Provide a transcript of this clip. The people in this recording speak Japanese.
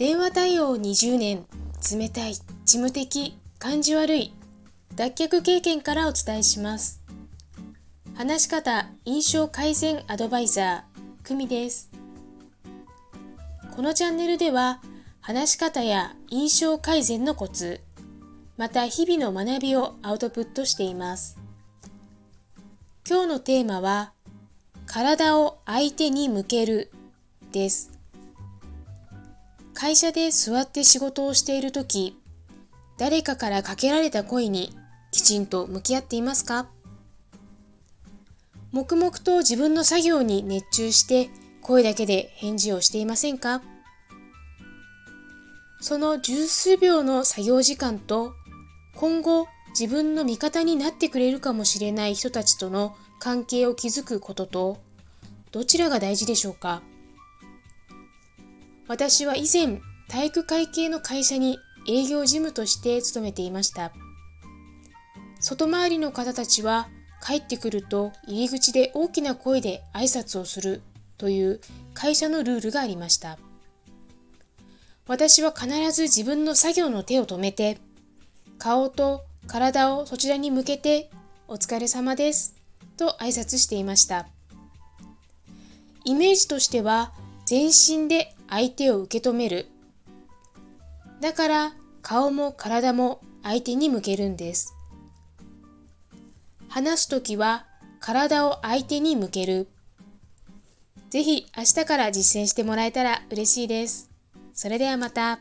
電話対応20年冷たい事務的感じ悪い脱却経験からお伝えします。話し方印象改善アドバイザー久美です。このチャンネルでは話し方や印象改善のコツまた日々の学びをアウトプットしています。今日のテーマは体を相手に向けるです。会社で座って仕事をしている時誰かからかけられた声にきちんと向き合っていますか？黙々と自分の作業に熱中して声だけで返事をしていませんか？その十数秒の作業時間と今後自分の味方になってくれるかもしれない人たちとの関係を築くこととどちらが大事でしょうか？私は以前体育会系の会社に営業事務として勤めていました。外回りの方たちは帰ってくると入り口で大きな声で挨拶をするという会社のルールがありました。私は必ず自分の作業の手を止めて顔と体をそちらに向けてお疲れ様ですと挨拶していました。イメージとしては全身で相手を受け止めるだから顔も体も相手に向けるんです話すときは体を相手に向けるぜひ明日から実践してもらえたら嬉しいです。それではまた。